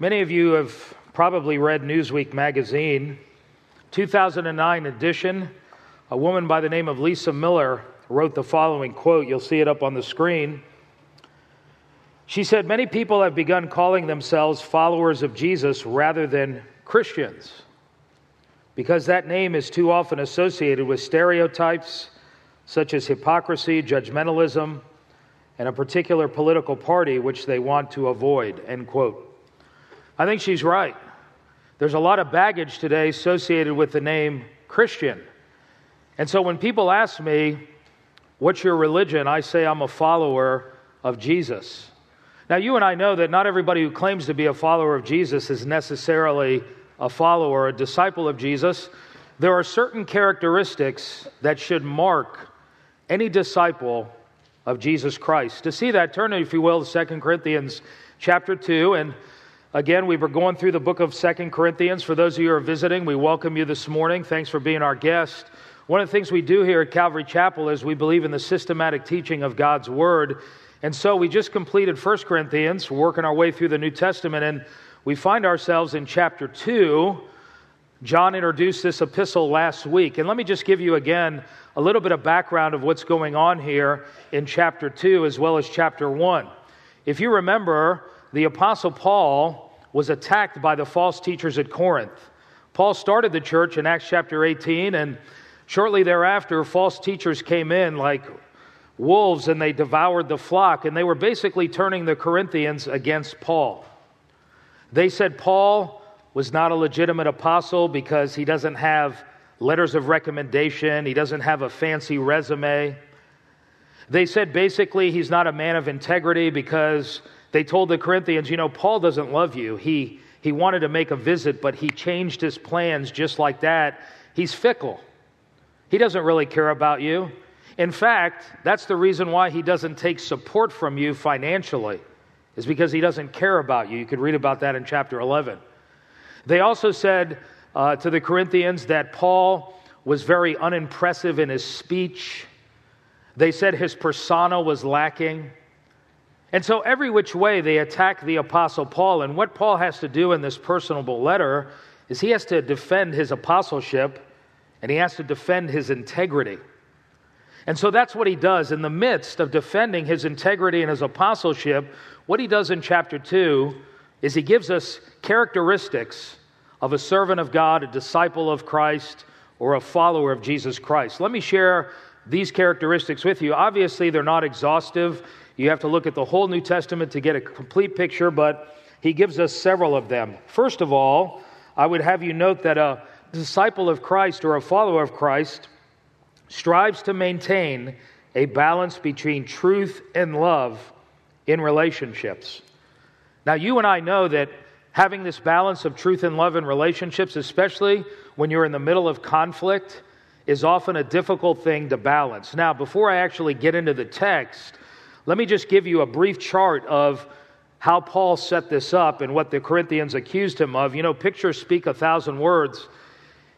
Many of you have probably read Newsweek magazine. 2009 edition, a woman by the name of Lisa Miller wrote the following quote. You'll see it up on the screen. She said, Many people have begun calling themselves followers of Jesus rather than Christians because that name is too often associated with stereotypes such as hypocrisy, judgmentalism, and a particular political party which they want to avoid. End quote. I think she's right. There's a lot of baggage today associated with the name Christian. And so when people ask me, What's your religion? I say I'm a follower of Jesus. Now, you and I know that not everybody who claims to be a follower of Jesus is necessarily a follower, a disciple of Jesus. There are certain characteristics that should mark any disciple of Jesus Christ. To see that, turn, if you will, to 2 Corinthians chapter 2. And Again, we were going through the book of Second Corinthians. For those of you who are visiting, we welcome you this morning. Thanks for being our guest. One of the things we do here at Calvary Chapel is we believe in the systematic teaching of God's Word. And so we just completed First Corinthians, working our way through the New Testament, and we find ourselves in chapter 2. John introduced this epistle last week. And let me just give you again a little bit of background of what's going on here in chapter 2 as well as chapter 1. If you remember, the Apostle Paul was attacked by the false teachers at Corinth. Paul started the church in Acts chapter 18, and shortly thereafter, false teachers came in like wolves and they devoured the flock, and they were basically turning the Corinthians against Paul. They said Paul was not a legitimate apostle because he doesn't have letters of recommendation, he doesn't have a fancy resume. They said basically he's not a man of integrity because they told the Corinthians, you know, Paul doesn't love you. He, he wanted to make a visit, but he changed his plans just like that. He's fickle. He doesn't really care about you. In fact, that's the reason why he doesn't take support from you financially, is because he doesn't care about you. You could read about that in chapter 11. They also said uh, to the Corinthians that Paul was very unimpressive in his speech. They said his persona was lacking. And so, every which way, they attack the Apostle Paul. And what Paul has to do in this personable letter is he has to defend his apostleship and he has to defend his integrity. And so that's what he does. In the midst of defending his integrity and his apostleship, what he does in chapter 2 is he gives us characteristics of a servant of God, a disciple of Christ, or a follower of Jesus Christ. Let me share these characteristics with you. Obviously, they're not exhaustive. You have to look at the whole New Testament to get a complete picture, but he gives us several of them. First of all, I would have you note that a disciple of Christ or a follower of Christ strives to maintain a balance between truth and love in relationships. Now, you and I know that having this balance of truth and love in relationships, especially when you're in the middle of conflict, is often a difficult thing to balance. Now, before I actually get into the text, let me just give you a brief chart of how Paul set this up and what the Corinthians accused him of. You know, pictures speak a thousand words.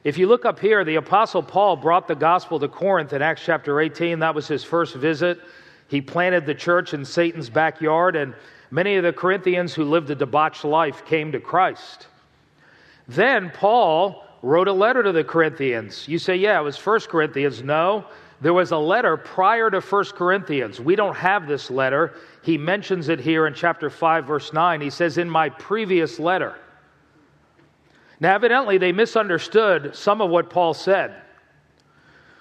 If you look up here, the Apostle Paul brought the gospel to Corinth in Acts chapter 18. That was his first visit. He planted the church in Satan's backyard, and many of the Corinthians who lived a debauched life came to Christ. Then Paul wrote a letter to the Corinthians. You say, yeah, it was First Corinthians. No, there was a letter prior to 1 Corinthians. We don't have this letter. He mentions it here in chapter 5, verse 9. He says, In my previous letter. Now, evidently, they misunderstood some of what Paul said.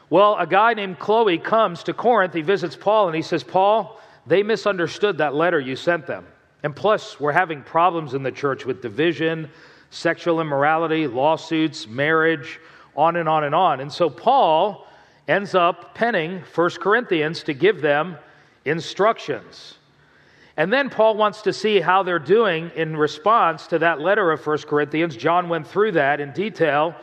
Well, a guy named Chloe comes to Corinth. He visits Paul and he says, Paul, they misunderstood that letter you sent them. And plus, we're having problems in the church with division, sexual immorality, lawsuits, marriage, on and on and on. And so, Paul ends up penning 1 Corinthians to give them instructions. And then Paul wants to see how they're doing in response to that letter of 1 Corinthians. John went through that in detail.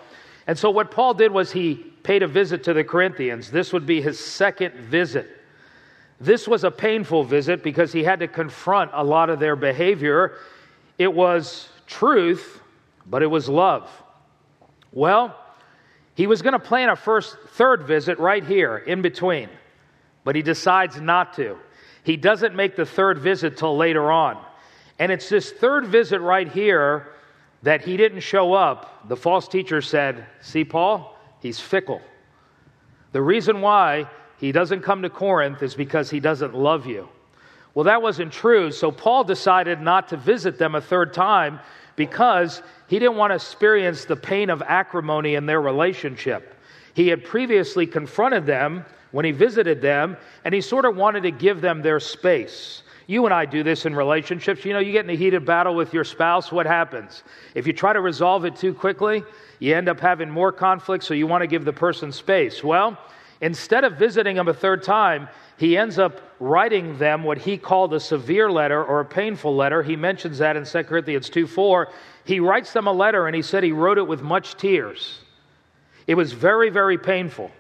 And so what Paul did was he paid a visit to the Corinthians. This would be his second visit. This was a painful visit because he had to confront a lot of their behavior. It was truth, but it was love. Well, he was going to plan a first, third visit right here in between, but he decides not to. He doesn't make the third visit till later on. And it's this third visit right here that he didn't show up. The false teacher said, See, Paul, he's fickle. The reason why he doesn't come to Corinth is because he doesn't love you. Well, that wasn't true. So Paul decided not to visit them a third time because he didn't want to experience the pain of acrimony in their relationship. He had previously confronted them when he visited them, and he sort of wanted to give them their space. You and I do this in relationships. You know, you get in a heated battle with your spouse, what happens? If you try to resolve it too quickly, you end up having more conflict, so you want to give the person space. Well, instead of visiting them a third time, he ends up writing them what he called a severe letter or a painful letter. He mentions that in 2 Corinthians 2 4. He writes them a letter and he said he wrote it with much tears. It was very, very painful.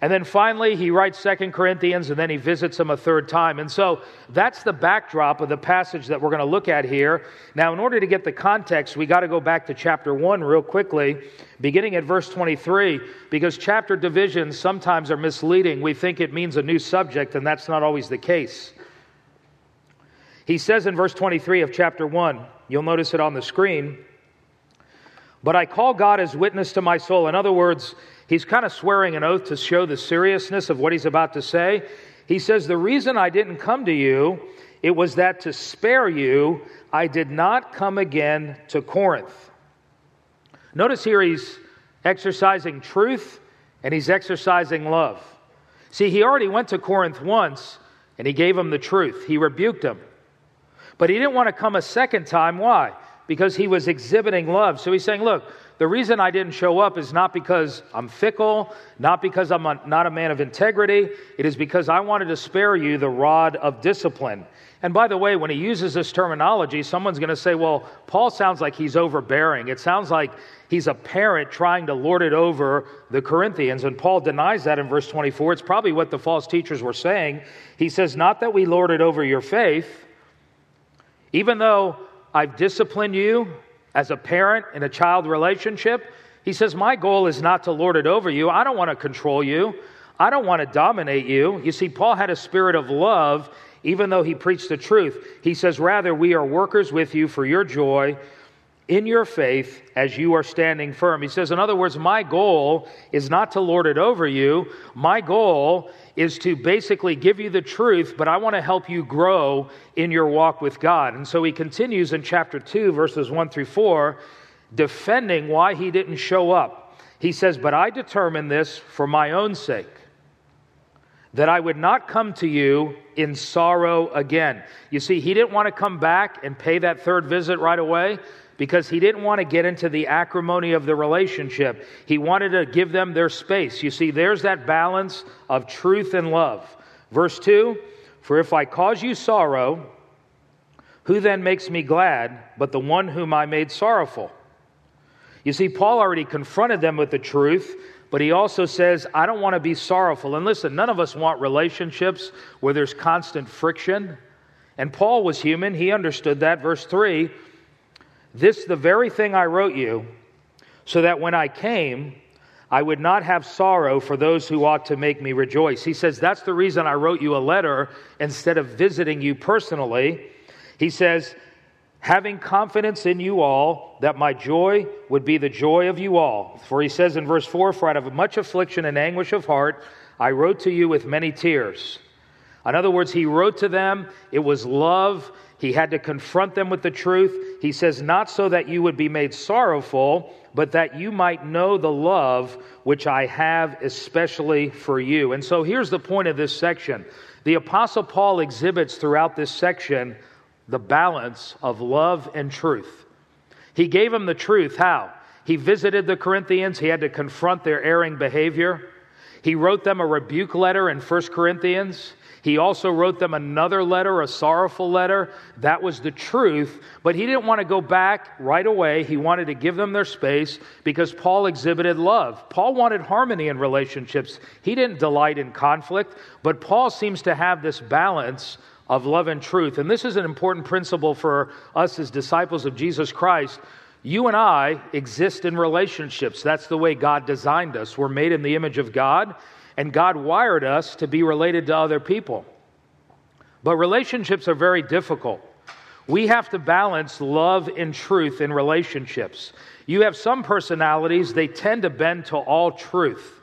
And then finally, he writes Second Corinthians and then he visits them a third time. And so that's the backdrop of the passage that we're going to look at here. Now, in order to get the context, we got to go back to chapter 1 real quickly, beginning at verse 23, because chapter divisions sometimes are misleading. We think it means a new subject, and that's not always the case. He says in verse 23 of chapter 1, you'll notice it on the screen, but I call God as witness to my soul. In other words, he's kind of swearing an oath to show the seriousness of what he's about to say. He says, The reason I didn't come to you, it was that to spare you, I did not come again to Corinth. Notice here he's exercising truth and he's exercising love. See, he already went to Corinth once and he gave him the truth. He rebuked him. But he didn't want to come a second time. Why? Because he was exhibiting love. So he's saying, Look, the reason I didn't show up is not because I'm fickle, not because I'm a, not a man of integrity. It is because I wanted to spare you the rod of discipline. And by the way, when he uses this terminology, someone's going to say, well, Paul sounds like he's overbearing. It sounds like he's a parent trying to lord it over the Corinthians. And Paul denies that in verse 24. It's probably what the false teachers were saying. He says, Not that we lord it over your faith, even though I've disciplined you as a parent in a child relationship, he says, My goal is not to lord it over you. I don't want to control you. I don't want to dominate you. You see, Paul had a spirit of love, even though he preached the truth. He says, Rather, we are workers with you for your joy in your faith as you are standing firm. He says, in other words, my goal is not to lord it over you. My goal is to basically give you the truth, but I want to help you grow in your walk with God. And so he continues in chapter 2, verses 1 through 4, defending why he didn't show up. He says, But I determined this for my own sake, that I would not come to you in sorrow again. You see, he didn't want to come back and pay that third visit right away because he didn't want to get into the acrimony of the relationship. He wanted to give them their space. You see, there's that balance of truth and love. Verse 2 For if I cause you sorrow, who then makes me glad but the one whom I made sorrowful? You see, Paul already confronted them with the truth, but he also says, I don't want to be sorrowful. And listen, none of us want relationships where there's constant friction. And Paul was human, he understood that. Verse 3 this the very thing I wrote you, so that when I came, I would not have sorrow for those who ought to make me rejoice. He says, That's the reason I wrote you a letter instead of visiting you personally. He says, Having confidence in you all, that my joy would be the joy of you all. For he says in verse 4 For out of much affliction and anguish of heart, I wrote to you with many tears. In other words, he wrote to them, it was love, he had to confront them with the truth. He says, Not so that you would be made sorrowful, but that you might know the love which I have especially for you. And so here's the point of this section. The Apostle Paul exhibits throughout this section the balance of love and truth. He gave them the truth. How? He visited the Corinthians, he had to confront their erring behavior. He wrote them a rebuke letter in 1 Corinthians. He also wrote them another letter, a sorrowful letter. That was the truth, but he didn't want to go back right away. He wanted to give them their space because Paul exhibited love. Paul wanted harmony in relationships. He didn't delight in conflict, but Paul seems to have this balance of love and truth. And this is an important principle for us as disciples of Jesus Christ. You and I exist in relationships. That's the way God designed us. We're made in the image of God and God wired us to be related to other people. But relationships are very difficult. We have to balance love and truth in relationships. You have some personalities, they tend to bend to all truth.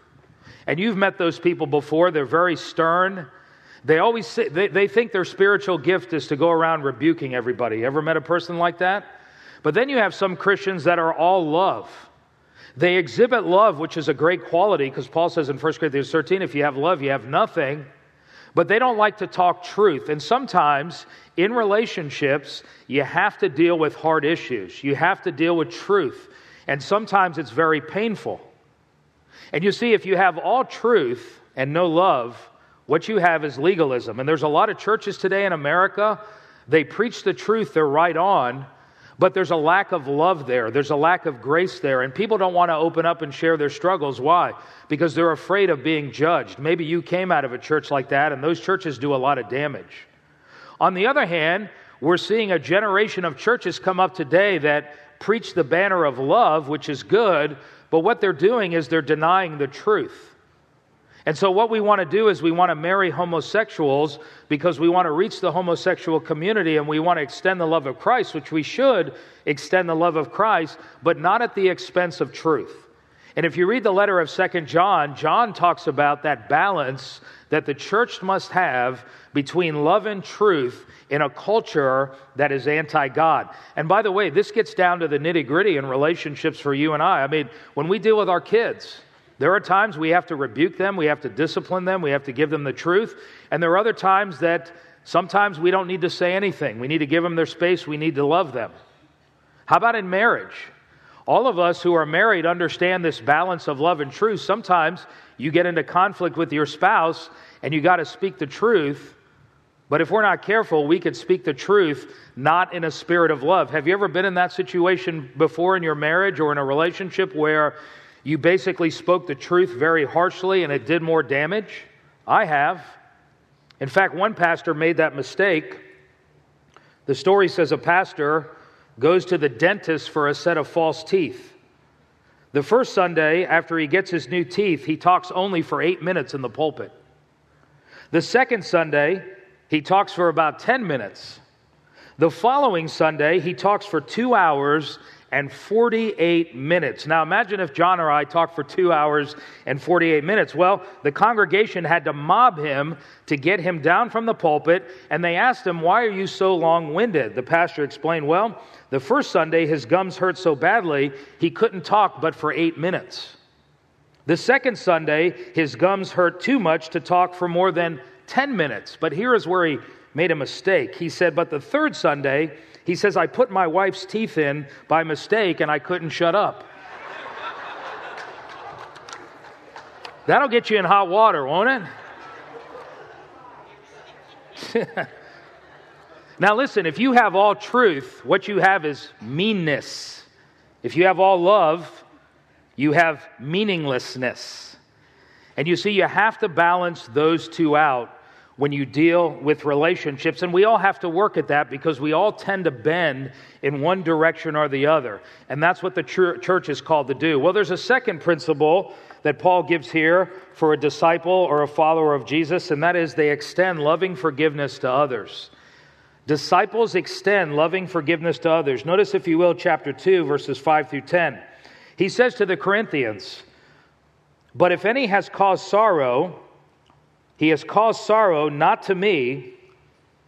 And you've met those people before. They're very stern. They always say, they, they think their spiritual gift is to go around rebuking everybody. Ever met a person like that? But then you have some Christians that are all love. They exhibit love, which is a great quality, because Paul says in 1 Corinthians 13, if you have love, you have nothing. But they don't like to talk truth. And sometimes in relationships, you have to deal with hard issues. You have to deal with truth. And sometimes it's very painful. And you see, if you have all truth and no love, what you have is legalism. And there's a lot of churches today in America, they preach the truth, they're right on, but there's a lack of love there. There's a lack of grace there. And people don't want to open up and share their struggles. Why? Because they're afraid of being judged. Maybe you came out of a church like that, and those churches do a lot of damage. On the other hand, we're seeing a generation of churches come up today that preach the banner of love, which is good, but what they're doing is they're denying the truth. And so, what we want to do is we want to marry homosexuals because we want to reach the homosexual community and we want to extend the love of Christ, which we should extend the love of Christ, but not at the expense of truth. And if you read the letter of Second John, John talks about that balance that the church must have between love and truth in a culture that is anti God. And by the way, this gets down to the nitty gritty in relationships for you and I. I mean, when we deal with our kids, there are times we have to rebuke them, we have to discipline them, we have to give them the truth. And there are other times that sometimes we don't need to say anything. We need to give them their space, we need to love them. How about in marriage? All of us who are married understand this balance of love and truth. Sometimes you get into conflict with your spouse and you got to speak the truth. But if we're not careful, we could speak the truth not in a spirit of love. Have you ever been in that situation before in your marriage or in a relationship where you basically spoke the truth very harshly and it did more damage? I have. In fact, one pastor made that mistake. The story says a pastor goes to the dentist for a set of false teeth. The first Sunday, after he gets his new teeth, he talks only for eight minutes in the pulpit. The second Sunday, he talks for about 10 minutes. The following Sunday, he talks for two hours and 48 minutes. Now imagine if John or I talked for two hours and 48 minutes. Well, the congregation had to mob him to get him down from the pulpit, and they asked him, Why are you so long winded? The pastor explained, Well, the first Sunday his gums hurt so badly he couldn't talk but for eight minutes. The second Sunday his gums hurt too much to talk for more than 10 minutes. But here is where he made a mistake. He said, But the third Sunday, he says, I put my wife's teeth in by mistake and I couldn't shut up. That'll get you in hot water, won't it? now, listen, if you have all truth, what you have is meanness. If you have all love, you have meaninglessness. And you see, you have to balance those two out when you deal with relationships. And we all have to work at that because we all tend to bend in one direction or the other. And that's what the church is called to do. Well, there's a second principle that Paul gives here for a disciple or a follower of Jesus, and that is they extend loving forgiveness to others. Disciples extend loving forgiveness to others. Notice, if you will, chapter 2, verses 5 through 10. He says to the Corinthians, But if any has caused sorrow, he has caused sorrow not to me,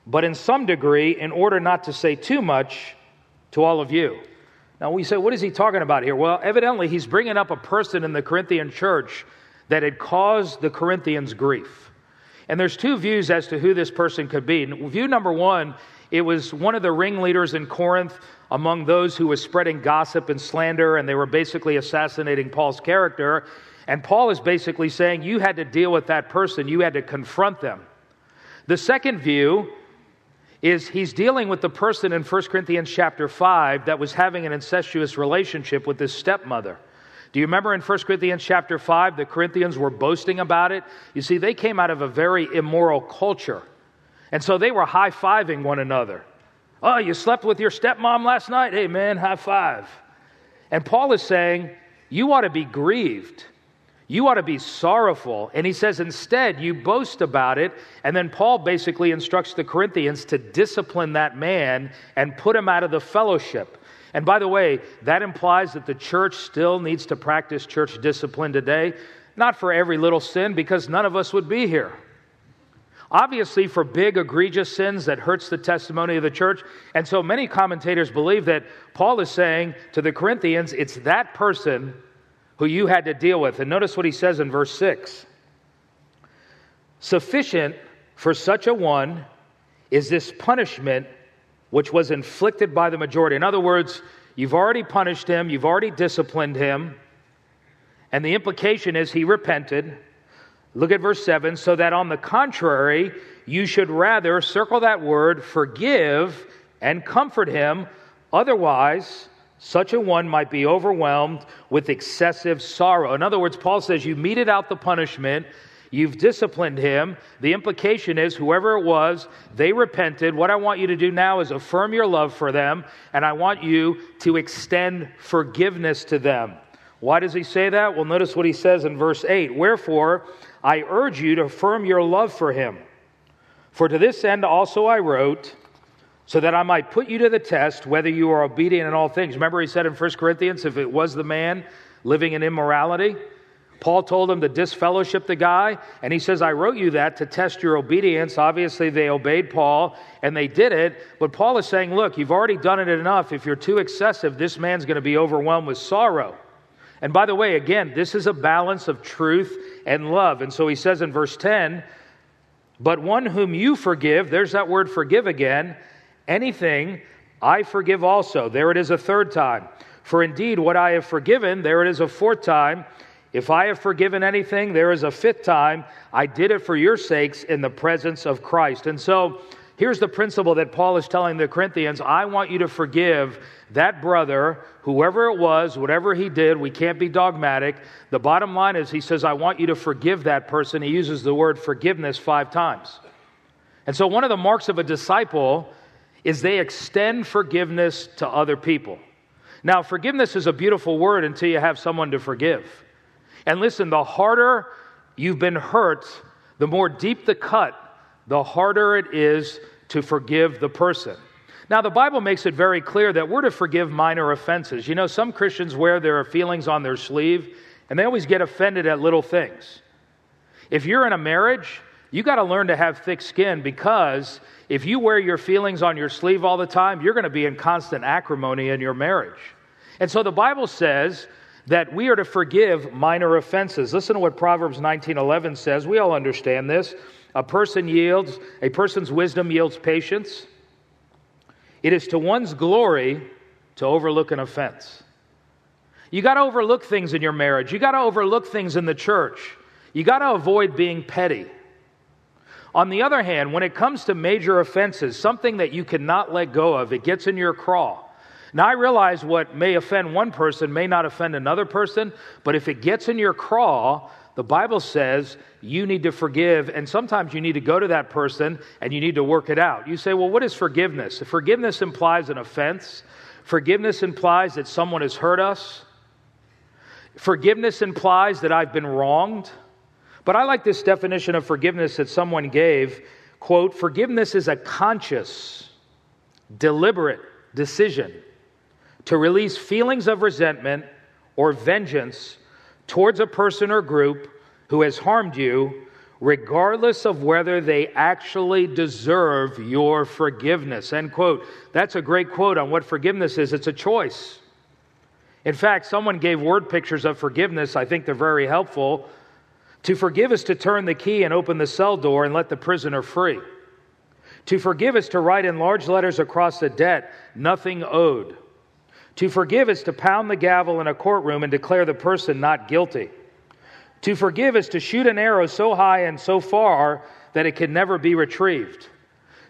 but in some degree, in order not to say too much, to all of you. Now we say, what is he talking about here? Well, evidently, he's bringing up a person in the Corinthian church that had caused the Corinthians grief. And there's two views as to who this person could be. View number one, it was one of the ringleaders in Corinth among those who was spreading gossip and slander, and they were basically assassinating Paul's character. And Paul is basically saying you had to deal with that person, you had to confront them. The second view is he's dealing with the person in 1 Corinthians chapter 5 that was having an incestuous relationship with his stepmother. Do you remember in 1 Corinthians chapter 5, the Corinthians were boasting about it? You see, they came out of a very immoral culture. And so they were high fiving one another. Oh, you slept with your stepmom last night? Hey, man, high five. And Paul is saying, you ought to be grieved You ought to be sorrowful. And he says, instead, you boast about it. And then Paul basically instructs the Corinthians to discipline that man and put him out of the fellowship. And by the way, that implies that the church still needs to practice church discipline today. Not for every little sin, because none of us would be here. Obviously, for big, egregious sins that hurts the testimony of the church. And so many commentators believe that Paul is saying to the Corinthians, it's that person who you had to deal with. And notice what he says in verse 6 Sufficient for such a one is this punishment which was inflicted by the majority. In other words, you've already punished him, you've already disciplined him, and the implication is he repented. Look at verse 7 so that on the contrary, you should rather, circle that word, forgive and comfort him. Otherwise, such a one might be overwhelmed with excessive sorrow. In other words, Paul says you meted out the punishment, you've disciplined him. The implication is whoever it was, they repented. What I want you to do now is affirm your love for them, and I want you to extend forgiveness to them. Why does he say that? Well, notice what he says in verse 8 Wherefore, I urge you to affirm your love for him. For to this end also I wrote, so that I might put you to the test whether you are obedient in all things. Remember, he said in 1 Corinthians, if it was the man living in immorality, Paul told him to disfellowship the guy, and he says, I wrote you that to test your obedience. Obviously, they obeyed Paul, and they did it. But Paul is saying, Look, you've already done it enough. If you're too excessive, this man's going to be overwhelmed with sorrow. And by the way, again, this is a balance of truth and love. And so he says in verse 10, But one whom you forgive, there's that word forgive again, anything I forgive also. There it is a third time. For indeed, what I have forgiven, there it is a fourth time. If I have forgiven anything, there is a fifth time. I did it for your sakes in the presence of Christ. And so here's the principle that Paul is telling the Corinthians I want you to forgive that brother, whoever it was, whatever he did, we can't be dogmatic. The bottom line is, he says, I want you to forgive that person. He uses the word forgiveness five times. And so, one of the marks of a disciple is they extend forgiveness to other people. Now, forgiveness is a beautiful word until you have someone to forgive. And listen, the harder you've been hurt, the more deep the cut, the harder it is to forgive the person. Now, the Bible makes it very clear that we're to forgive minor offenses. You know, some Christians wear their feelings on their sleeve, and they always get offended at little things. If you're in a marriage, you got to learn to have thick skin because if you wear your feelings on your sleeve all the time, you're going to be in constant acrimony in your marriage. And so the Bible says that we are to forgive minor offenses. Listen to what Proverbs 19:11 says. We all understand this. A person yields, a person's wisdom yields patience it is to one's glory to overlook an offense. You got to overlook things in your marriage. You got to overlook things in the church. You got to avoid being petty. On the other hand, when it comes to major offenses, something that you cannot let go of, it gets in your craw. Now, I realize what may offend one person may not offend another person, but if it gets in your craw, the Bible says you need to forgive, and sometimes you need to go to that person and you need to work it out. You say, well, what is forgiveness? Forgiveness implies an offense, forgiveness implies that someone has hurt us, forgiveness implies that I've been wronged. But I like this definition of forgiveness that someone gave. Quote, forgiveness is a conscious, deliberate decision to release feelings of resentment or vengeance towards a person or group who has harmed you, regardless of whether they actually deserve your forgiveness. End quote. That's a great quote on what forgiveness is. It's a choice. In fact, someone gave word pictures of forgiveness. I think they're very helpful. To forgive is to turn the key and open the cell door and let the prisoner free. To forgive is to write in large letters across the debt, nothing owed. To forgive is to pound the gavel in a courtroom and declare the person not guilty. To forgive is to shoot an arrow so high and so far that it can never be retrieved.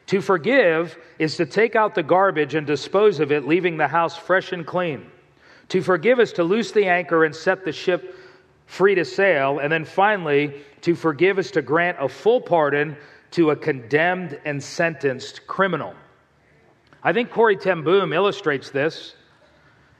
To forgive is to take out the garbage and dispose of it, leaving the house fresh and clean. To forgive is to loose the anchor and set the ship free to sail. And then finally, to forgive is to grant a full pardon to a condemned and sentenced criminal. I think Corrie ten Boom illustrates this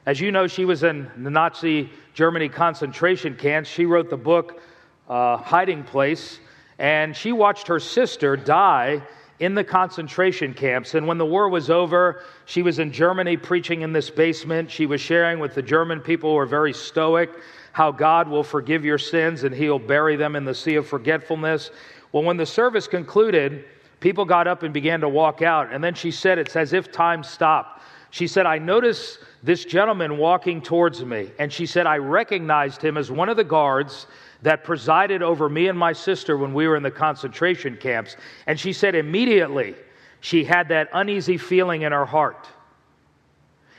As you know, she was in the Nazi Germany concentration camps. She wrote the book uh, Hiding Place, and she watched her sister die in the concentration camps. And when the war was over, she was in Germany preaching in this basement. She was sharing with the German people who were very stoic how God will forgive your sins and he'll bury them in the sea of forgetfulness. Well, when the service concluded, people got up and began to walk out. And then she said, It's as if time stopped. She said, I noticed this gentleman walking towards me. And she said, I recognized him as one of the guards that presided over me and my sister when we were in the concentration camps. And she said, immediately, she had that uneasy feeling in her heart.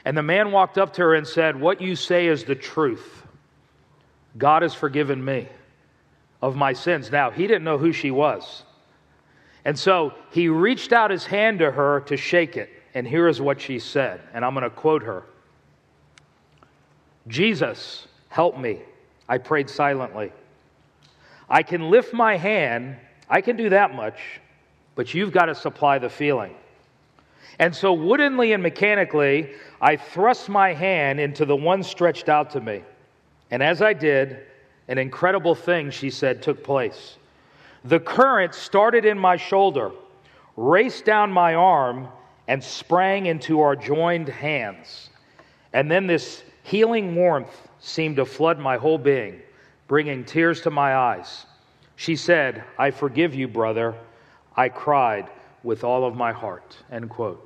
And the man walked up to her and said, What you say is the truth. God has forgiven me of my sins. Now, he didn't know who she was. And so he reached out his hand to her to shake it. And here is what she said. And I'm going to quote her Jesus, help me. I prayed silently. I can lift my hand, I can do that much, but you've got to supply the feeling. And so, woodenly and mechanically, I thrust my hand into the one stretched out to me. And as I did, an incredible thing, she said, took place. The current started in my shoulder, raced down my arm, and sprang into our joined hands. And then this healing warmth seemed to flood my whole being, bringing tears to my eyes. She said, I forgive you, brother. I cried with all of my heart. End quote.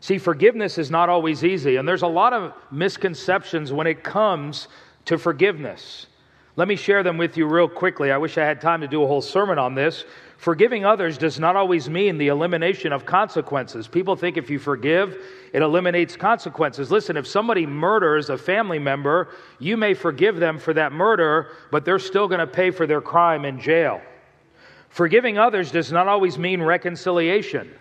See, forgiveness is not always easy, and there's a lot of misconceptions when it comes to forgiveness. Let me share them with you real quickly. I wish I had time to do a whole sermon on this. Forgiving others does not always mean the elimination of consequences. People think if you forgive, it eliminates consequences. Listen, if somebody murders a family member, you may forgive them for that murder, but they're still going to pay for their crime in jail. Forgiving others does not always mean reconciliation.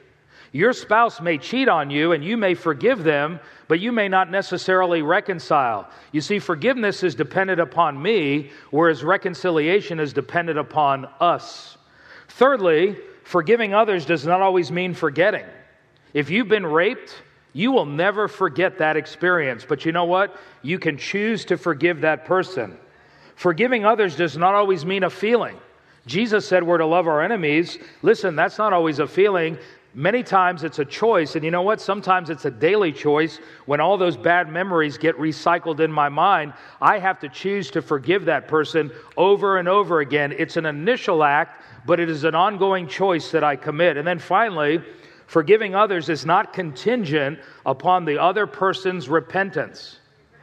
Your spouse may cheat on you and you may forgive them, but you may not necessarily reconcile. You see, forgiveness is dependent upon me, whereas reconciliation is dependent upon us. Thirdly, forgiving others does not always mean forgetting. If you've been raped, you will never forget that experience. But you know what? You can choose to forgive that person. Forgiving others does not always mean a feeling. Jesus said we're to love our enemies. Listen, that's not always a feeling. Many times it's a choice, and you know what? Sometimes it's a daily choice. When all those bad memories get recycled in my mind, I have to choose to forgive that person over and over again. It's an initial act, but it is an ongoing choice that I commit. And then finally, forgiving others is not contingent upon the other person's repentance.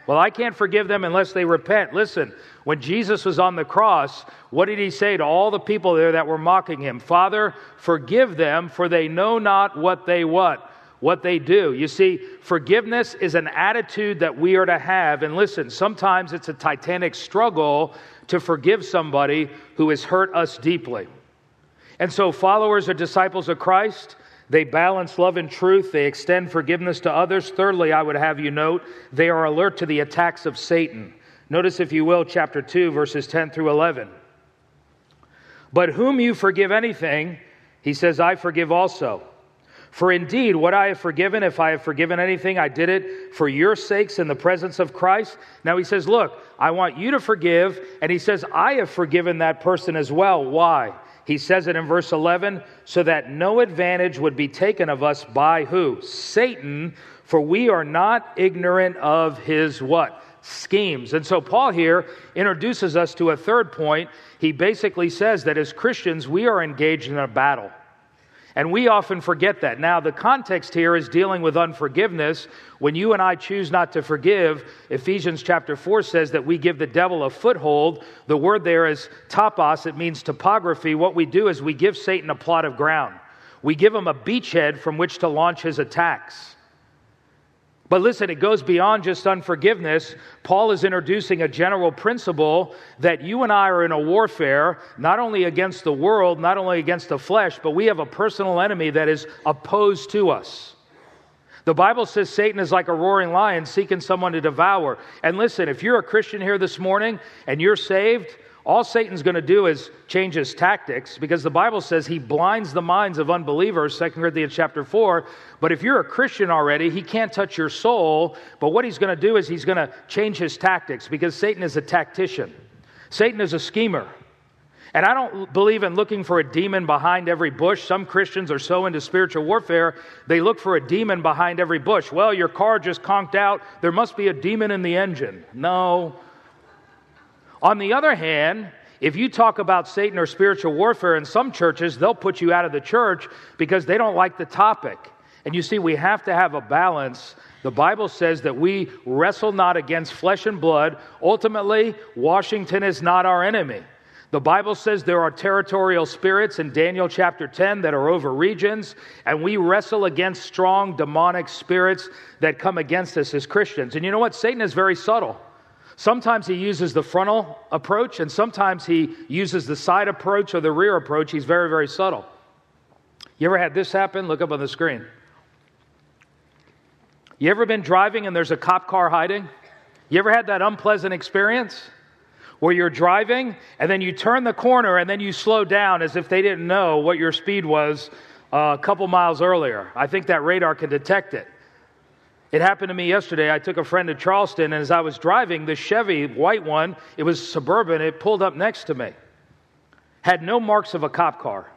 Well, I can't forgive them unless they repent. Listen, when Jesus was on the cross, what did he say to all the people there that were mocking him? Father, forgive them, for they know not what they what? What they do. You see, forgiveness is an attitude that we are to have. And listen, sometimes it's a titanic struggle to forgive somebody who has hurt us deeply. And so, followers or disciples of Christ, they balance love and truth. They extend forgiveness to others. Thirdly, I would have you note, they are alert to the attacks of Satan. Notice, if you will, chapter 2, verses 10 through 11. But whom you forgive anything, he says, I forgive also. For indeed, what I have forgiven, if I have forgiven anything, I did it for your sakes in the presence of Christ. Now he says, Look, I want you to forgive. And he says, I have forgiven that person as well. Why? He says it in verse 11, so that no advantage would be taken of us by who? Satan, for we are not ignorant of his what? Schemes. And so Paul here introduces us to a third point. He basically says that as Christians, we are engaged in a battle. And we often forget that. Now, the context here is dealing with unforgiveness. When you and I choose not to forgive, Ephesians chapter 4 says that we give the devil a foothold. The word there is topos, it means topography. What we do is we give Satan a plot of ground, we give him a beachhead from which to launch his attacks. But listen, it goes beyond just unforgiveness. Paul is introducing a general principle that you and I are in a warfare, not only against the world, not only against the flesh, but we have a personal enemy that is opposed to us. The Bible says Satan is like a roaring lion seeking someone to devour. And listen, if you're a Christian here this morning and you're saved, all Satan's going to do is change his tactics because the Bible says he blinds the minds of unbelievers, 2 Corinthians chapter 4. But if you're a Christian already, he can't touch your soul. But what he's going to do is he's going to change his tactics because Satan is a tactician, Satan is a schemer. And I don't believe in looking for a demon behind every bush. Some Christians are so into spiritual warfare, they look for a demon behind every bush. Well, your car just conked out. There must be a demon in the engine. No. On the other hand, if you talk about Satan or spiritual warfare in some churches, they'll put you out of the church because they don't like the topic. And you see, we have to have a balance. The Bible says that we wrestle not against flesh and blood. Ultimately, Washington is not our enemy. The Bible says there are territorial spirits in Daniel chapter 10 that are over regions, and we wrestle against strong demonic spirits that come against us as Christians. And you know what? Satan is very subtle. Sometimes he uses the frontal approach, and sometimes he uses the side approach or the rear approach. He's very, very subtle. You ever had this happen? Look up on the screen. You ever been driving and there's a cop car hiding? You ever had that unpleasant experience? where you're driving and then you turn the corner and then you slow down as if they didn't know what your speed was uh, a couple miles earlier. I think that radar can detect it. It happened to me yesterday. I took a friend to Charleston, and as I was driving, the Chevy, white one, it was suburban, it pulled up next to me. Had no marks of a cop car.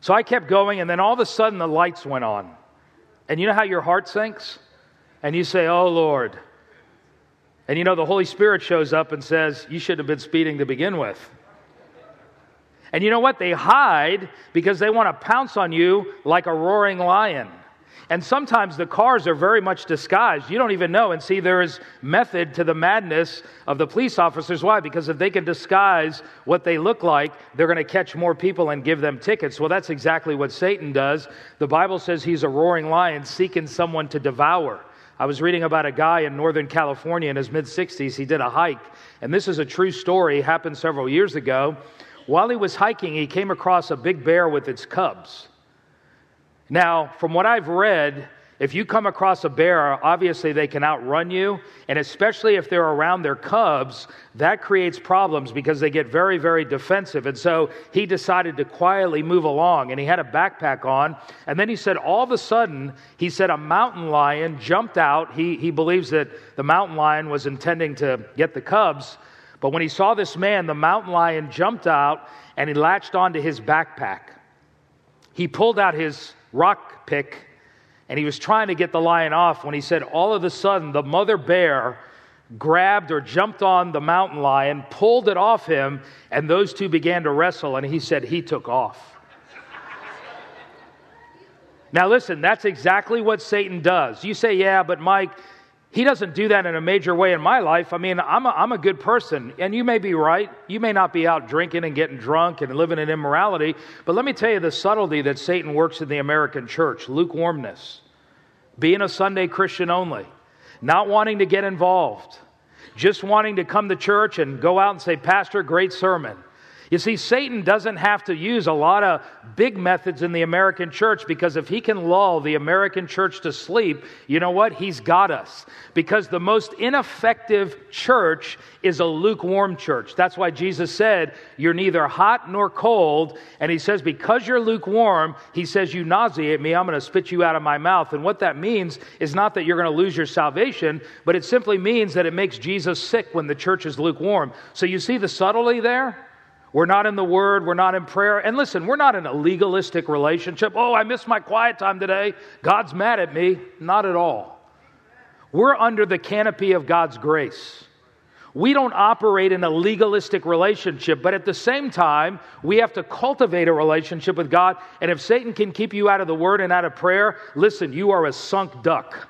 So I kept going, and then all of a sudden the lights went on. And you know how your heart sinks? And you say, Oh Lord, and you know, the Holy Spirit shows up and says, You shouldn't have been speeding to begin with. And you know what? They hide because they want to pounce on you like a roaring lion. And sometimes the cars are very much disguised. You don't even know. And see, there is method to the madness of the police officers. Why? Because if they can disguise what they look like, they're going to catch more people and give them tickets. Well, that's exactly what Satan does. The Bible says he's a roaring lion seeking someone to devour. I was reading about a guy in Northern California in his mid 60s. He did a hike, and this is a true story, happened several years ago. While he was hiking, he came across a big bear with its cubs. Now, from what I've read, if you come across a bear, obviously they can outrun you. And especially if they're around their cubs, that creates problems because they get very, very defensive. And so he decided to quietly move along and he had a backpack on. And then he said, all of a sudden, he said a mountain lion jumped out. He, he believes that the mountain lion was intending to get the cubs. But when he saw this man, the mountain lion jumped out and he latched onto his backpack. He pulled out his rock pick and he was trying to get the lion off when he said, all of a sudden, the mother bear grabbed or jumped on the mountain lion, pulled it off him, and those two began to wrestle. And he said, he took off. now, listen, that's exactly what Satan does. You say, yeah, but Mike, he doesn't do that in a major way in my life. I mean, I'm a, I'm a good person, and you may be right. You may not be out drinking and getting drunk and living in immorality, but let me tell you the subtlety that Satan works in the American church lukewarmness, being a Sunday Christian only, not wanting to get involved, just wanting to come to church and go out and say, Pastor, great sermon. You see, Satan doesn't have to use a lot of big methods in the American church because if he can lull the American church to sleep, you know what? He's got us. Because the most ineffective church is a lukewarm church. That's why Jesus said, You're neither hot nor cold. And he says, Because you're lukewarm, he says, You nauseate me, I'm going to spit you out of my mouth. And what that means is not that you're going to lose your salvation, but it simply means that it makes Jesus sick when the church is lukewarm. So you see the subtlety there? We're not in the Word. We're not in prayer. And listen, we're not in a legalistic relationship. Oh, I missed my quiet time today. God's mad at me. Not at all. We're under the canopy of God's grace. We don't operate in a legalistic relationship, but at the same time, we have to cultivate a relationship with God. And if Satan can keep you out of the Word and out of prayer, listen, you are a sunk duck.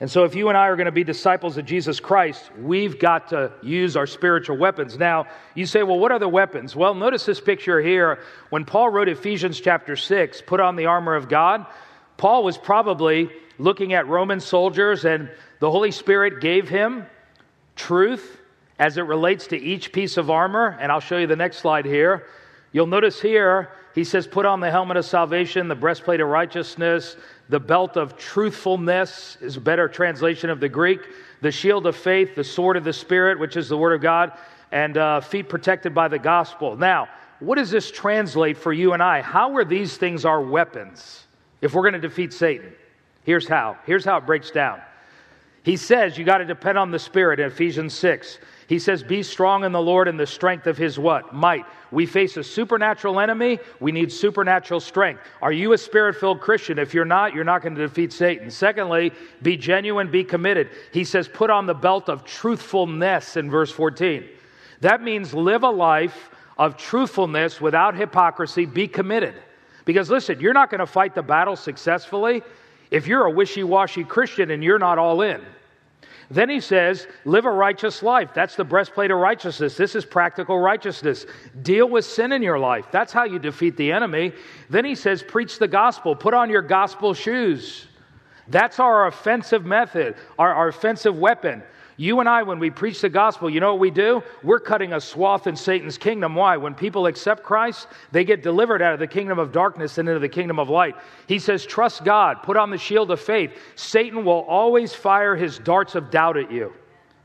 And so, if you and I are going to be disciples of Jesus Christ, we've got to use our spiritual weapons. Now, you say, well, what are the weapons? Well, notice this picture here. When Paul wrote Ephesians chapter 6, put on the armor of God, Paul was probably looking at Roman soldiers, and the Holy Spirit gave him truth as it relates to each piece of armor. And I'll show you the next slide here. You'll notice here, he says, put on the helmet of salvation, the breastplate of righteousness, the belt of truthfulness is a better translation of the Greek, the shield of faith, the sword of the Spirit, which is the Word of God, and uh, feet protected by the gospel. Now, what does this translate for you and I? How are these things our weapons if we're going to defeat Satan? Here's how. Here's how it breaks down. He says you got to depend on the Spirit in Ephesians 6. He says, Be strong in the Lord and the strength of his what? Might. We face a supernatural enemy. We need supernatural strength. Are you a spirit filled Christian? If you're not, you're not going to defeat Satan. Secondly, be genuine, be committed. He says, Put on the belt of truthfulness in verse 14. That means live a life of truthfulness without hypocrisy. Be committed. Because listen, you're not going to fight the battle successfully if you're a wishy washy Christian and you're not all in. Then he says, live a righteous life. That's the breastplate of righteousness. This is practical righteousness. Deal with sin in your life. That's how you defeat the enemy. Then he says, preach the gospel. Put on your gospel shoes. That's our offensive method, our, our offensive weapon. You and I, when we preach the gospel, you know what we do? We're cutting a swath in Satan's kingdom. Why? When people accept Christ, they get delivered out of the kingdom of darkness and into the kingdom of light. He says, Trust God, put on the shield of faith. Satan will always fire his darts of doubt at you.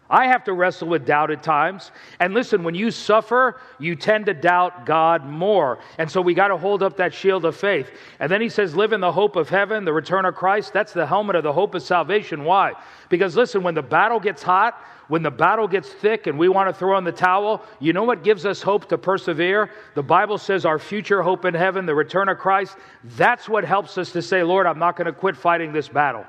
I have to wrestle with doubt at times. And listen, when you suffer, you tend to doubt God more. And so we got to hold up that shield of faith. And then he says, live in the hope of heaven, the return of Christ. That's the helmet of the hope of salvation. Why? Because listen, when the battle gets hot, when the battle gets thick and we want to throw in the towel, you know what gives us hope to persevere? The Bible says our future hope in heaven, the return of Christ. That's what helps us to say, Lord, I'm not going to quit fighting this battle.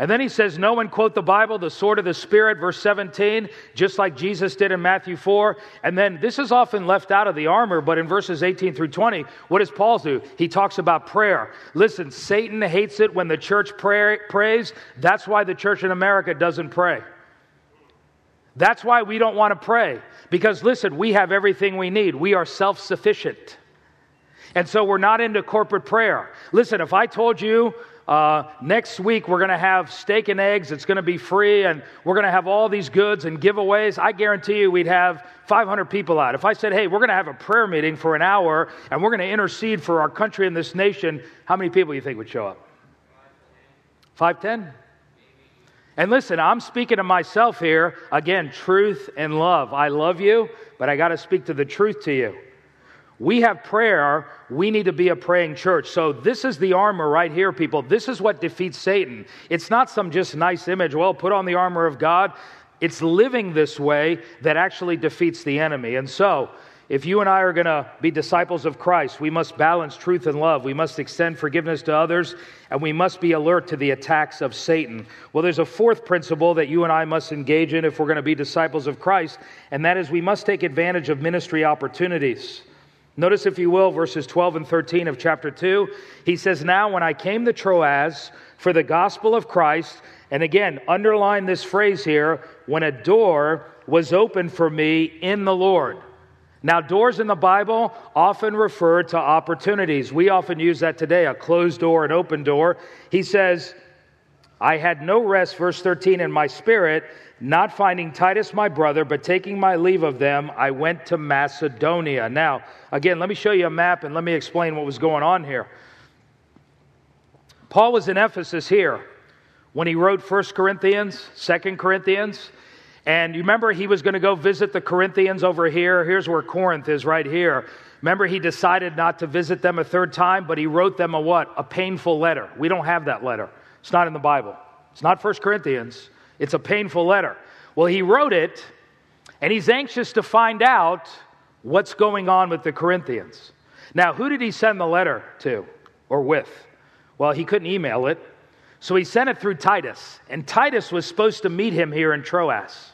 And then he says, No one quote the Bible, the sword of the Spirit, verse 17, just like Jesus did in Matthew 4. And then this is often left out of the armor, but in verses 18 through 20, what does Paul do? He talks about prayer. Listen, Satan hates it when the church pray, prays. That's why the church in America doesn't pray. That's why we don't want to pray. Because listen, we have everything we need, we are self sufficient. And so we're not into corporate prayer. Listen, if I told you uh, next week, we're going to have steak and eggs. It's going to be free, and we're going to have all these goods and giveaways. I guarantee you we'd have 500 people out. If I said, hey, we're going to have a prayer meeting for an hour, and we're going to intercede for our country and this nation, how many people do you think would show up? 510? And listen, I'm speaking to myself here. Again, truth and love. I love you, but I got to speak to the truth to you we have prayer, we need to be a praying church. So, this is the armor right here, people. This is what defeats Satan. It's not some just nice image, well, put on the armor of God. It's living this way that actually defeats the enemy. And so, if you and I are going to be disciples of Christ, we must balance truth and love. We must extend forgiveness to others, and we must be alert to the attacks of Satan. Well, there's a fourth principle that you and I must engage in if we're going to be disciples of Christ, and that is we must take advantage of ministry opportunities. Notice, if you will, verses 12 and 13 of chapter 2. He says, Now, when I came to Troas for the gospel of Christ, and again, underline this phrase here when a door was opened for me in the Lord. Now, doors in the Bible often refer to opportunities. We often use that today a closed door, an open door. He says, I had no rest, verse 13, in my spirit not finding Titus my brother, but taking my leave of them, I went to Macedonia. Now, again, let me show you a map and let me explain what was going on here. Paul was in Ephesus here when he wrote 1 Corinthians, 2 Corinthians. And you remember he was going to go visit the Corinthians over here. Here's where Corinth is, right here. Remember, he decided not to visit them a third time, but he wrote them a what? A painful letter. We don't have that letter. It's not in the Bible. It's not 1 Corinthians. It's a painful letter. Well, he wrote it, and he's anxious to find out what's going on with the Corinthians. Now, who did he send the letter to or with? Well, he couldn't email it, so he sent it through Titus, and Titus was supposed to meet him here in Troas.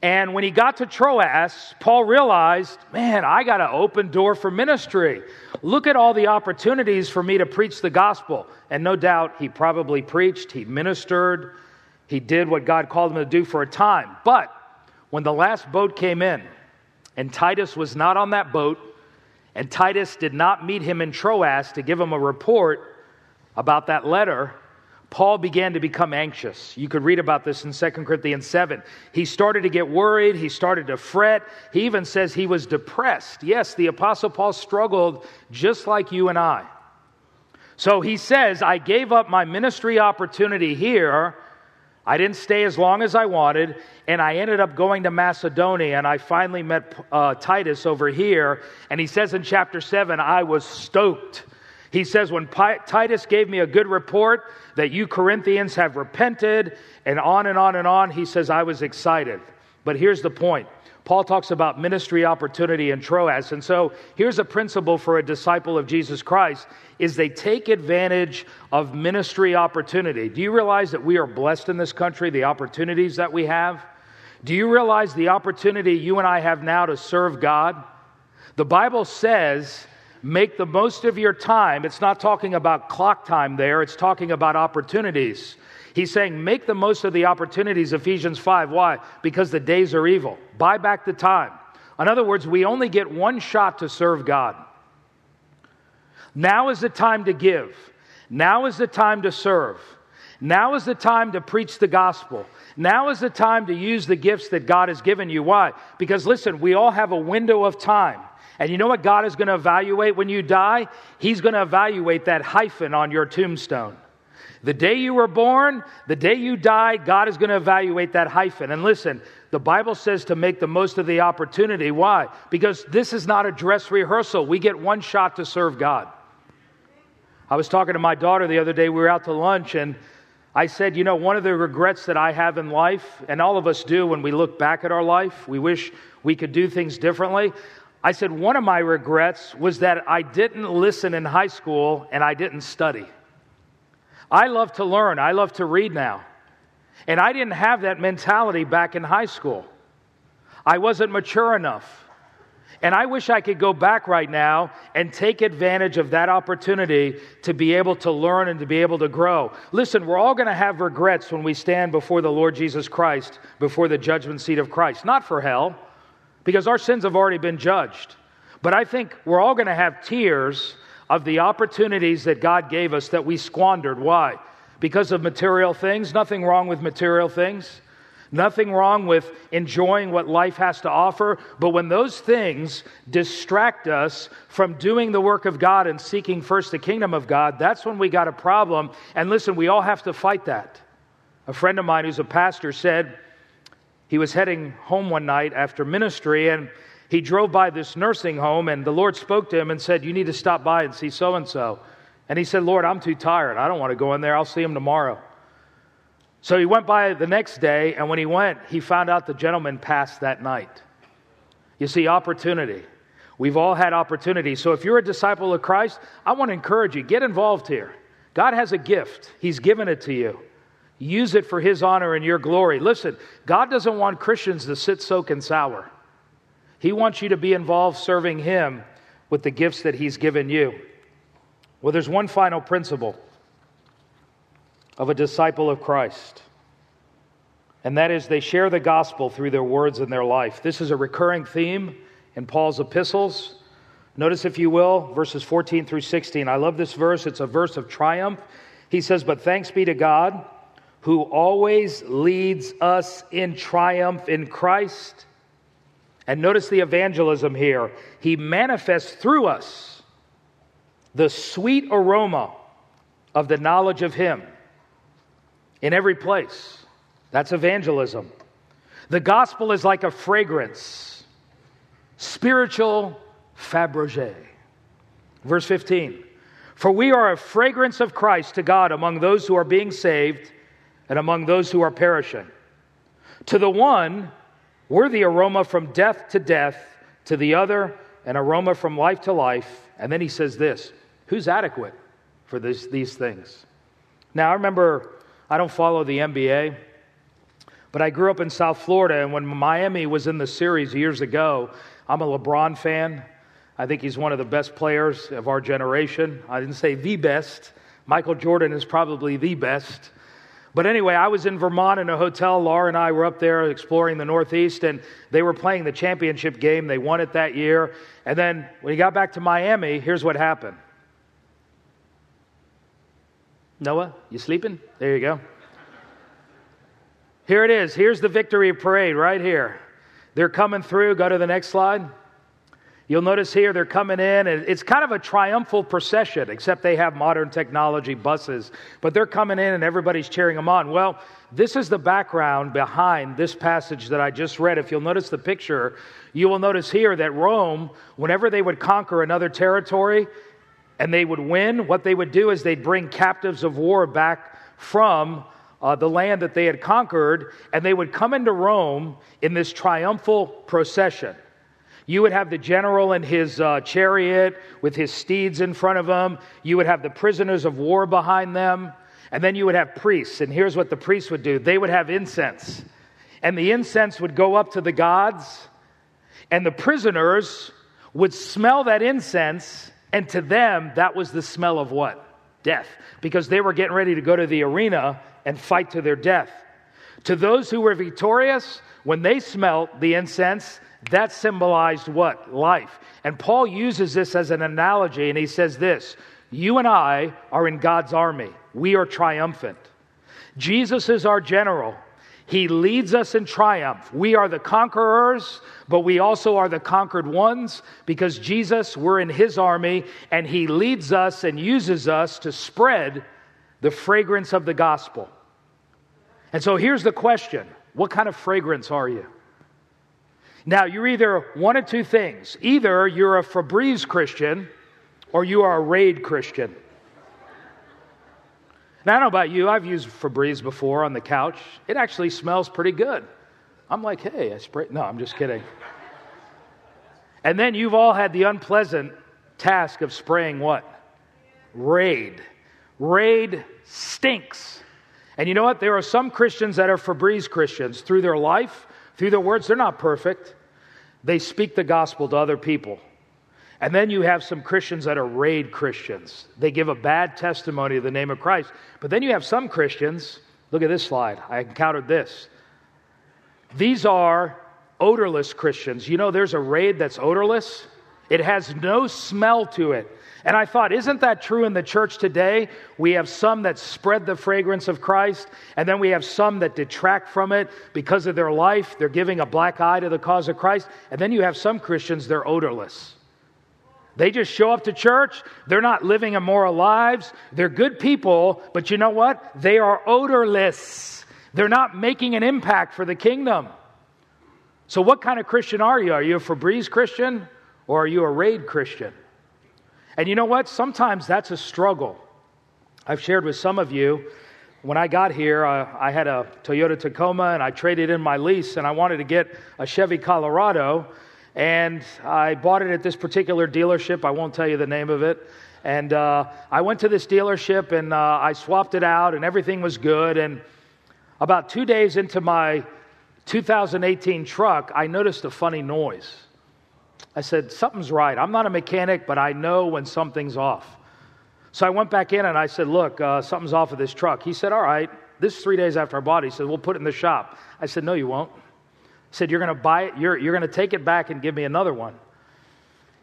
And when he got to Troas, Paul realized, man, I got an open door for ministry. Look at all the opportunities for me to preach the gospel. And no doubt he probably preached, he ministered, he did what God called him to do for a time. But when the last boat came in, and Titus was not on that boat, and Titus did not meet him in Troas to give him a report about that letter, Paul began to become anxious. You could read about this in 2 Corinthians 7. He started to get worried. He started to fret. He even says he was depressed. Yes, the Apostle Paul struggled just like you and I. So he says, I gave up my ministry opportunity here. I didn't stay as long as I wanted, and I ended up going to Macedonia, and I finally met uh, Titus over here. And he says in chapter 7, I was stoked. He says, When Titus gave me a good report that you Corinthians have repented, and on and on and on, he says, I was excited. But here's the point Paul talks about ministry opportunity in Troas. And so here's a principle for a disciple of Jesus Christ is they take advantage of ministry opportunity. Do you realize that we are blessed in this country, the opportunities that we have? Do you realize the opportunity you and I have now to serve God? The Bible says, make the most of your time. It's not talking about clock time there, it's talking about opportunities. He's saying, make the most of the opportunities, Ephesians 5. Why? Because the days are evil. Buy back the time. In other words, we only get one shot to serve God. Now is the time to give. Now is the time to serve. Now is the time to preach the gospel. Now is the time to use the gifts that God has given you. Why? Because listen, we all have a window of time. And you know what God is going to evaluate when you die? He's going to evaluate that hyphen on your tombstone. The day you were born, the day you died, God is going to evaluate that hyphen. And listen, the Bible says to make the most of the opportunity. Why? Because this is not a dress rehearsal. We get one shot to serve God. I was talking to my daughter the other day. We were out to lunch, and I said, You know, one of the regrets that I have in life, and all of us do when we look back at our life, we wish we could do things differently. I said, One of my regrets was that I didn't listen in high school and I didn't study. I love to learn, I love to read now. And I didn't have that mentality back in high school. I wasn't mature enough. And I wish I could go back right now and take advantage of that opportunity to be able to learn and to be able to grow. Listen, we're all going to have regrets when we stand before the Lord Jesus Christ, before the judgment seat of Christ. Not for hell, because our sins have already been judged. But I think we're all going to have tears of the opportunities that God gave us that we squandered. Why? Because of material things. Nothing wrong with material things. Nothing wrong with enjoying what life has to offer. But when those things distract us from doing the work of God and seeking first the kingdom of God, that's when we got a problem. And listen, we all have to fight that. A friend of mine who's a pastor said he was heading home one night after ministry and he drove by this nursing home, and the Lord spoke to him and said, You need to stop by and see so and so. And he said, Lord, I'm too tired. I don't want to go in there. I'll see him tomorrow. So he went by the next day, and when he went, he found out the gentleman passed that night. You see, opportunity. We've all had opportunity. So if you're a disciple of Christ, I want to encourage you get involved here. God has a gift, He's given it to you. Use it for His honor and your glory. Listen, God doesn't want Christians to sit, soak, and sour. He wants you to be involved serving Him with the gifts that He's given you. Well, there's one final principle of a disciple of Christ, and that is they share the gospel through their words and their life. This is a recurring theme in Paul's epistles. Notice, if you will, verses 14 through 16. I love this verse, it's a verse of triumph. He says, But thanks be to God who always leads us in triumph in Christ and notice the evangelism here. He manifests through us the sweet aroma of the knowledge of Him in every place. That's evangelism. The gospel is like a fragrance, spiritual Fabergé. Verse 15 For we are a fragrance of Christ to God among those who are being saved and among those who are perishing. To the one, we're the aroma from death to death, to the other, an aroma from life to life. And then he says this Who's adequate for this, these things? Now, I remember, I don't follow the NBA, but I grew up in South Florida, and when Miami was in the series years ago, I'm a LeBron fan. I think he's one of the best players of our generation. I didn't say the best. Michael Jordan is probably the best. But anyway, I was in Vermont in a hotel. Laura and I were up there exploring the Northeast, and they were playing the championship game. They won it that year. And then when he got back to Miami, here's what happened. Noah, you sleeping? There you go. Here it is. Here's the victory parade right here. They're coming through. Go to the next slide. You'll notice here they're coming in, and it's kind of a triumphal procession, except they have modern technology buses. But they're coming in, and everybody's cheering them on. Well, this is the background behind this passage that I just read. If you'll notice the picture, you will notice here that Rome, whenever they would conquer another territory and they would win, what they would do is they'd bring captives of war back from uh, the land that they had conquered, and they would come into Rome in this triumphal procession. You would have the general in his uh, chariot with his steeds in front of him. You would have the prisoners of war behind them. And then you would have priests. And here's what the priests would do they would have incense. And the incense would go up to the gods. And the prisoners would smell that incense. And to them, that was the smell of what? Death. Because they were getting ready to go to the arena and fight to their death. To those who were victorious, when they smelt the incense, that symbolized what? Life. And Paul uses this as an analogy, and he says this You and I are in God's army, we are triumphant. Jesus is our general. He leads us in triumph. We are the conquerors, but we also are the conquered ones because Jesus, we're in his army, and he leads us and uses us to spread the fragrance of the gospel. And so here's the question What kind of fragrance are you? Now, you're either one of two things either you're a Febreze Christian or you are a Raid Christian. Now, I don't know about you, I've used Febreze before on the couch. It actually smells pretty good. I'm like, hey, I spray. No, I'm just kidding. And then you've all had the unpleasant task of spraying what? Raid. Raid stinks. And you know what? There are some Christians that are Febreze Christians. Through their life, through their words, they're not perfect. They speak the gospel to other people. And then you have some Christians that are raid Christians. They give a bad testimony of the name of Christ. But then you have some Christians, look at this slide. I encountered this. These are odorless Christians. You know, there's a raid that's odorless, it has no smell to it. And I thought, isn't that true in the church today? We have some that spread the fragrance of Christ, and then we have some that detract from it because of their life. They're giving a black eye to the cause of Christ. And then you have some Christians, they're odorless. They just show up to church. They're not living immoral lives. They're good people, but you know what? They are odorless. They're not making an impact for the kingdom. So, what kind of Christian are you? Are you a Febreze Christian or are you a Raid Christian? And you know what? Sometimes that's a struggle. I've shared with some of you when I got here, uh, I had a Toyota Tacoma and I traded in my lease and I wanted to get a Chevy Colorado. And I bought it at this particular dealership. I won't tell you the name of it. And uh, I went to this dealership and uh, I swapped it out and everything was good. And about two days into my 2018 truck, I noticed a funny noise. I said, Something's right. I'm not a mechanic, but I know when something's off. So I went back in and I said, Look, uh, something's off of this truck. He said, All right. This is three days after I bought it. He said, We'll put it in the shop. I said, No, you won't. I said, You're going to buy it. You're, you're going to take it back and give me another one.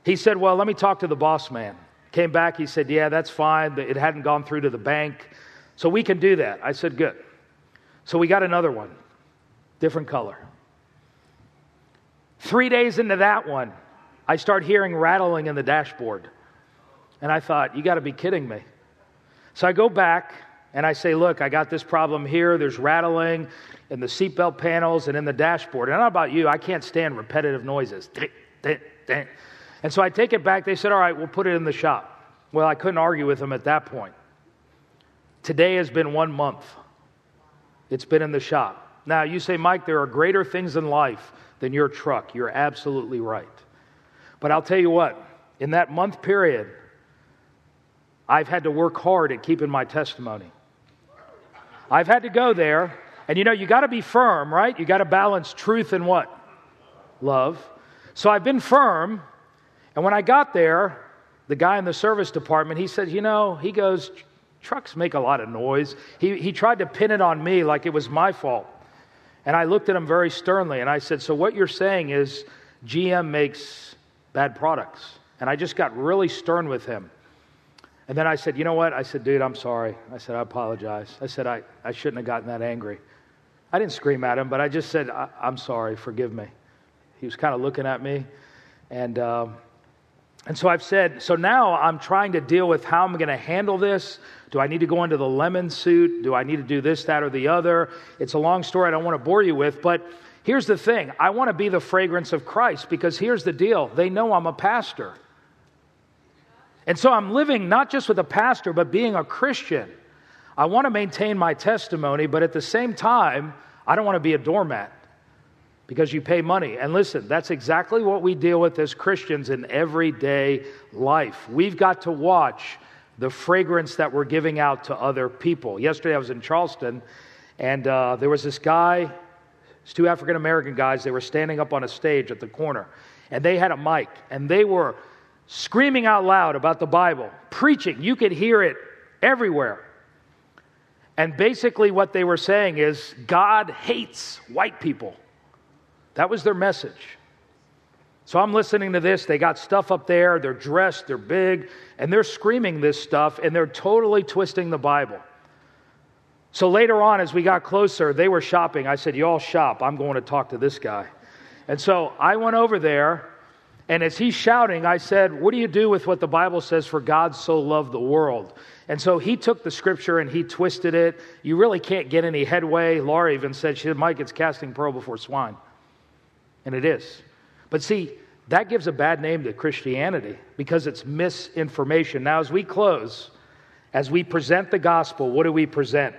He said, Well, let me talk to the boss man. Came back. He said, Yeah, that's fine. It hadn't gone through to the bank. So we can do that. I said, Good. So we got another one, different color. Three days into that one, I start hearing rattling in the dashboard. And I thought, you got to be kidding me. So I go back and I say, look, I got this problem here. There's rattling in the seatbelt panels and in the dashboard. And I don't know about you, I can't stand repetitive noises. And so I take it back. They said, all right, we'll put it in the shop. Well, I couldn't argue with them at that point. Today has been one month. It's been in the shop. Now, you say, Mike, there are greater things in life than your truck. You're absolutely right. But I'll tell you what, in that month period, I've had to work hard at keeping my testimony. I've had to go there, and you know, you got to be firm, right? You got to balance truth and what? Love. So I've been firm, and when I got there, the guy in the service department, he said, You know, he goes, trucks make a lot of noise. He, he tried to pin it on me like it was my fault. And I looked at him very sternly and I said, So what you're saying is GM makes bad products. And I just got really stern with him. And then I said, You know what? I said, Dude, I'm sorry. I said, I apologize. I said, I, I shouldn't have gotten that angry. I didn't scream at him, but I just said, I, am sorry. Forgive me. He was kind of looking at me. And uh, And so I've said, so now I'm trying to deal with how I'm going to handle this. Do I need to go into the lemon suit? Do I need to do this, that, or the other? It's a long story I don't want to bore you with, but here's the thing I want to be the fragrance of Christ because here's the deal they know I'm a pastor. And so I'm living not just with a pastor, but being a Christian. I want to maintain my testimony, but at the same time, I don't want to be a doormat because you pay money. And listen, that's exactly what we deal with as Christians in everyday life. We've got to watch the fragrance that we're giving out to other people. Yesterday I was in Charleston, and uh, there was this guy, it's two African American guys, they were standing up on a stage at the corner, and they had a mic, and they were screaming out loud about the Bible, preaching. You could hear it everywhere. And basically, what they were saying is God hates white people. That was their message. So I'm listening to this. They got stuff up there. They're dressed, they're big, and they're screaming this stuff, and they're totally twisting the Bible. So later on, as we got closer, they were shopping. I said, You all shop. I'm going to talk to this guy. And so I went over there, and as he's shouting, I said, What do you do with what the Bible says, for God so loved the world? And so he took the scripture and he twisted it. You really can't get any headway. Laura even said, She said, Mike, it's casting pearl before swine. And it is. But see, that gives a bad name to Christianity because it's misinformation. Now, as we close, as we present the gospel, what do we present?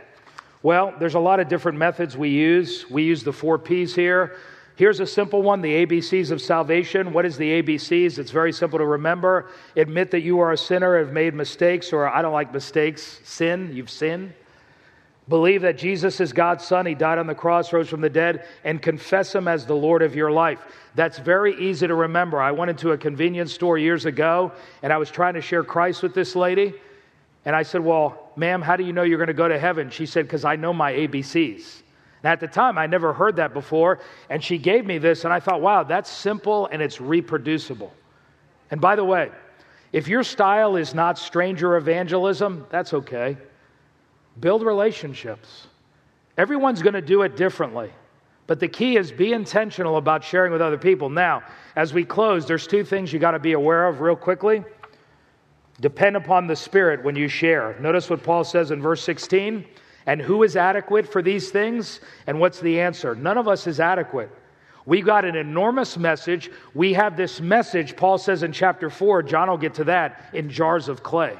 Well, there's a lot of different methods we use. We use the four P's here. Here's a simple one the ABCs of salvation. What is the ABCs? It's very simple to remember. Admit that you are a sinner, have made mistakes, or I don't like mistakes. Sin, you've sinned. Believe that Jesus is God's Son. He died on the cross, rose from the dead, and confess Him as the Lord of your life. That's very easy to remember. I went into a convenience store years ago and I was trying to share Christ with this lady. And I said, Well, ma'am, how do you know you're going to go to heaven? She said, Because I know my ABCs. And at the time, I never heard that before. And she gave me this, and I thought, wow, that's simple and it's reproducible. And by the way, if your style is not stranger evangelism, that's okay. Build relationships. Everyone's going to do it differently. But the key is be intentional about sharing with other people. Now, as we close, there's two things you got to be aware of real quickly. Depend upon the Spirit when you share. Notice what Paul says in verse 16. And who is adequate for these things? And what's the answer? None of us is adequate. We got an enormous message. We have this message, Paul says in chapter 4, John will get to that, in jars of clay.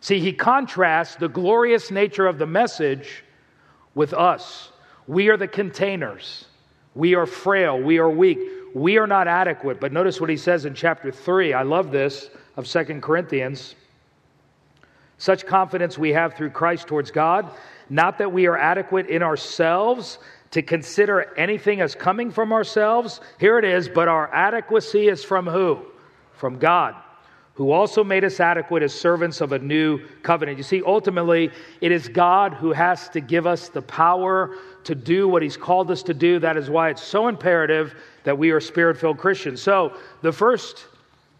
See, he contrasts the glorious nature of the message with us. We are the containers. We are frail. We are weak. We are not adequate. But notice what he says in chapter 3. I love this of Second Corinthians. Such confidence we have through Christ towards God, not that we are adequate in ourselves to consider anything as coming from ourselves. Here it is, but our adequacy is from who? From God who also made us adequate as servants of a new covenant. You see, ultimately, it is God who has to give us the power to do what He's called us to do. That is why it's so imperative that we are spirit filled Christians. So, the first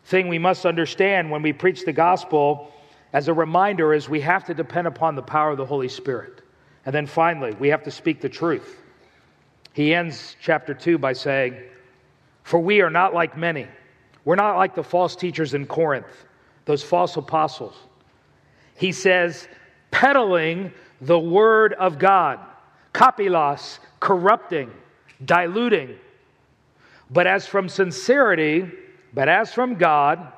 thing we must understand when we preach the gospel as a reminder is we have to depend upon the power of the Holy Spirit. And then finally, we have to speak the truth. He ends chapter 2 by saying, For we are not like many we're not like the false teachers in Corinth, those false apostles. He says, peddling the word of God, kapilos, corrupting, diluting. But as from sincerity, but as from God,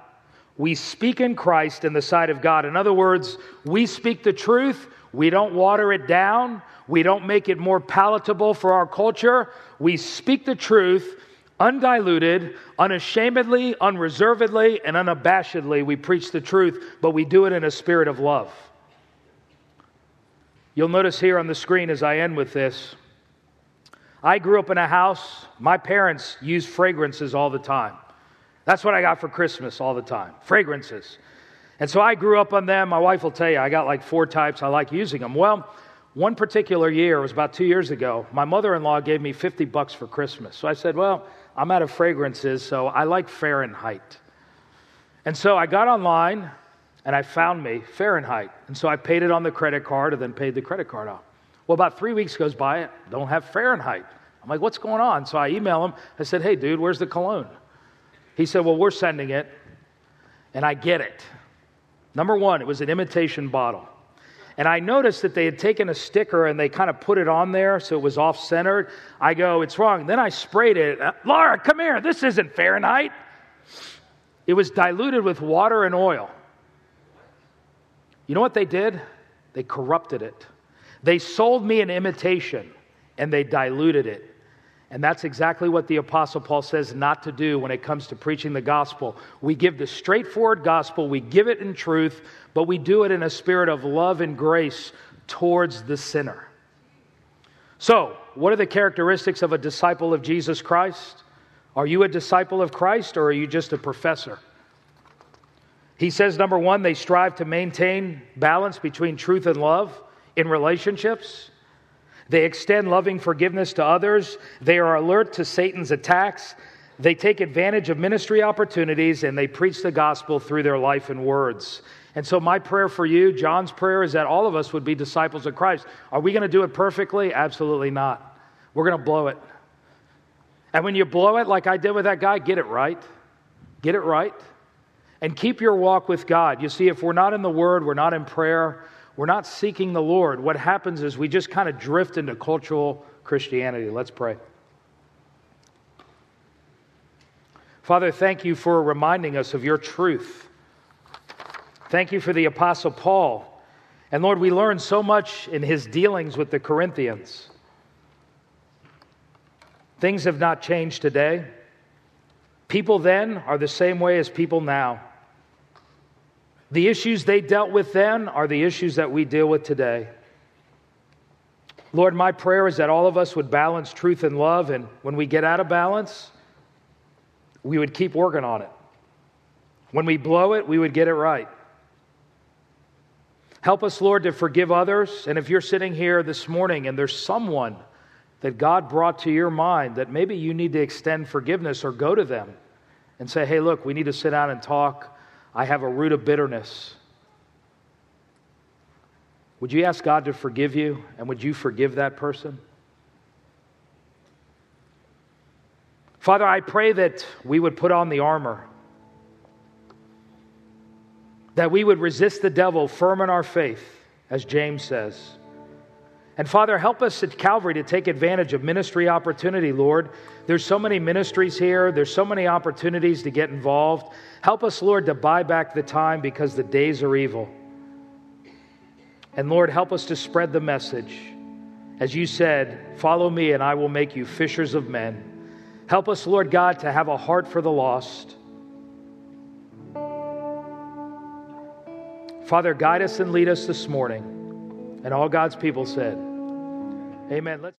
we speak in Christ in the sight of God. In other words, we speak the truth. We don't water it down. We don't make it more palatable for our culture. We speak the truth undiluted, unashamedly, unreservedly, and unabashedly, we preach the truth, but we do it in a spirit of love. You'll notice here on the screen as I end with this I grew up in a house, my parents used fragrances all the time. That's what I got for Christmas all the time fragrances. And so I grew up on them. My wife will tell you, I got like four types. I like using them. Well, one particular year, it was about two years ago, my mother in law gave me 50 bucks for Christmas. So I said, Well, I'm out of fragrances, so I like Fahrenheit. And so I got online and I found me Fahrenheit. And so I paid it on the credit card and then paid the credit card off. Well, about three weeks goes by, I don't have Fahrenheit. I'm like, what's going on? So I email him. I said, hey, dude, where's the cologne? He said, well, we're sending it. And I get it. Number one, it was an imitation bottle. And I noticed that they had taken a sticker and they kind of put it on there so it was off centered. I go, it's wrong. Then I sprayed it. Uh, Laura, come here. This isn't Fahrenheit. It was diluted with water and oil. You know what they did? They corrupted it. They sold me an imitation and they diluted it. And that's exactly what the Apostle Paul says not to do when it comes to preaching the gospel. We give the straightforward gospel, we give it in truth, but we do it in a spirit of love and grace towards the sinner. So, what are the characteristics of a disciple of Jesus Christ? Are you a disciple of Christ or are you just a professor? He says, number one, they strive to maintain balance between truth and love in relationships. They extend loving forgiveness to others. They are alert to Satan's attacks. They take advantage of ministry opportunities and they preach the gospel through their life and words. And so, my prayer for you, John's prayer, is that all of us would be disciples of Christ. Are we going to do it perfectly? Absolutely not. We're going to blow it. And when you blow it, like I did with that guy, get it right. Get it right. And keep your walk with God. You see, if we're not in the Word, we're not in prayer, we're not seeking the Lord, what happens is we just kind of drift into cultural Christianity. Let's pray. Father, thank you for reminding us of your truth. Thank you for the Apostle Paul. And Lord, we learn so much in his dealings with the Corinthians. Things have not changed today. People then are the same way as people now. The issues they dealt with then are the issues that we deal with today. Lord, my prayer is that all of us would balance truth and love, and when we get out of balance, we would keep working on it. When we blow it, we would get it right. Help us, Lord, to forgive others. And if you're sitting here this morning and there's someone that God brought to your mind that maybe you need to extend forgiveness or go to them and say, hey, look, we need to sit down and talk. I have a root of bitterness. Would you ask God to forgive you and would you forgive that person? Father, I pray that we would put on the armor, that we would resist the devil firm in our faith, as James says. And Father, help us at Calvary to take advantage of ministry opportunity, Lord. There's so many ministries here, there's so many opportunities to get involved. Help us, Lord, to buy back the time because the days are evil. And Lord, help us to spread the message. As you said, follow me and I will make you fishers of men. Help us, Lord God, to have a heart for the lost. Father, guide us and lead us this morning. And all God's people said, Amen. Let's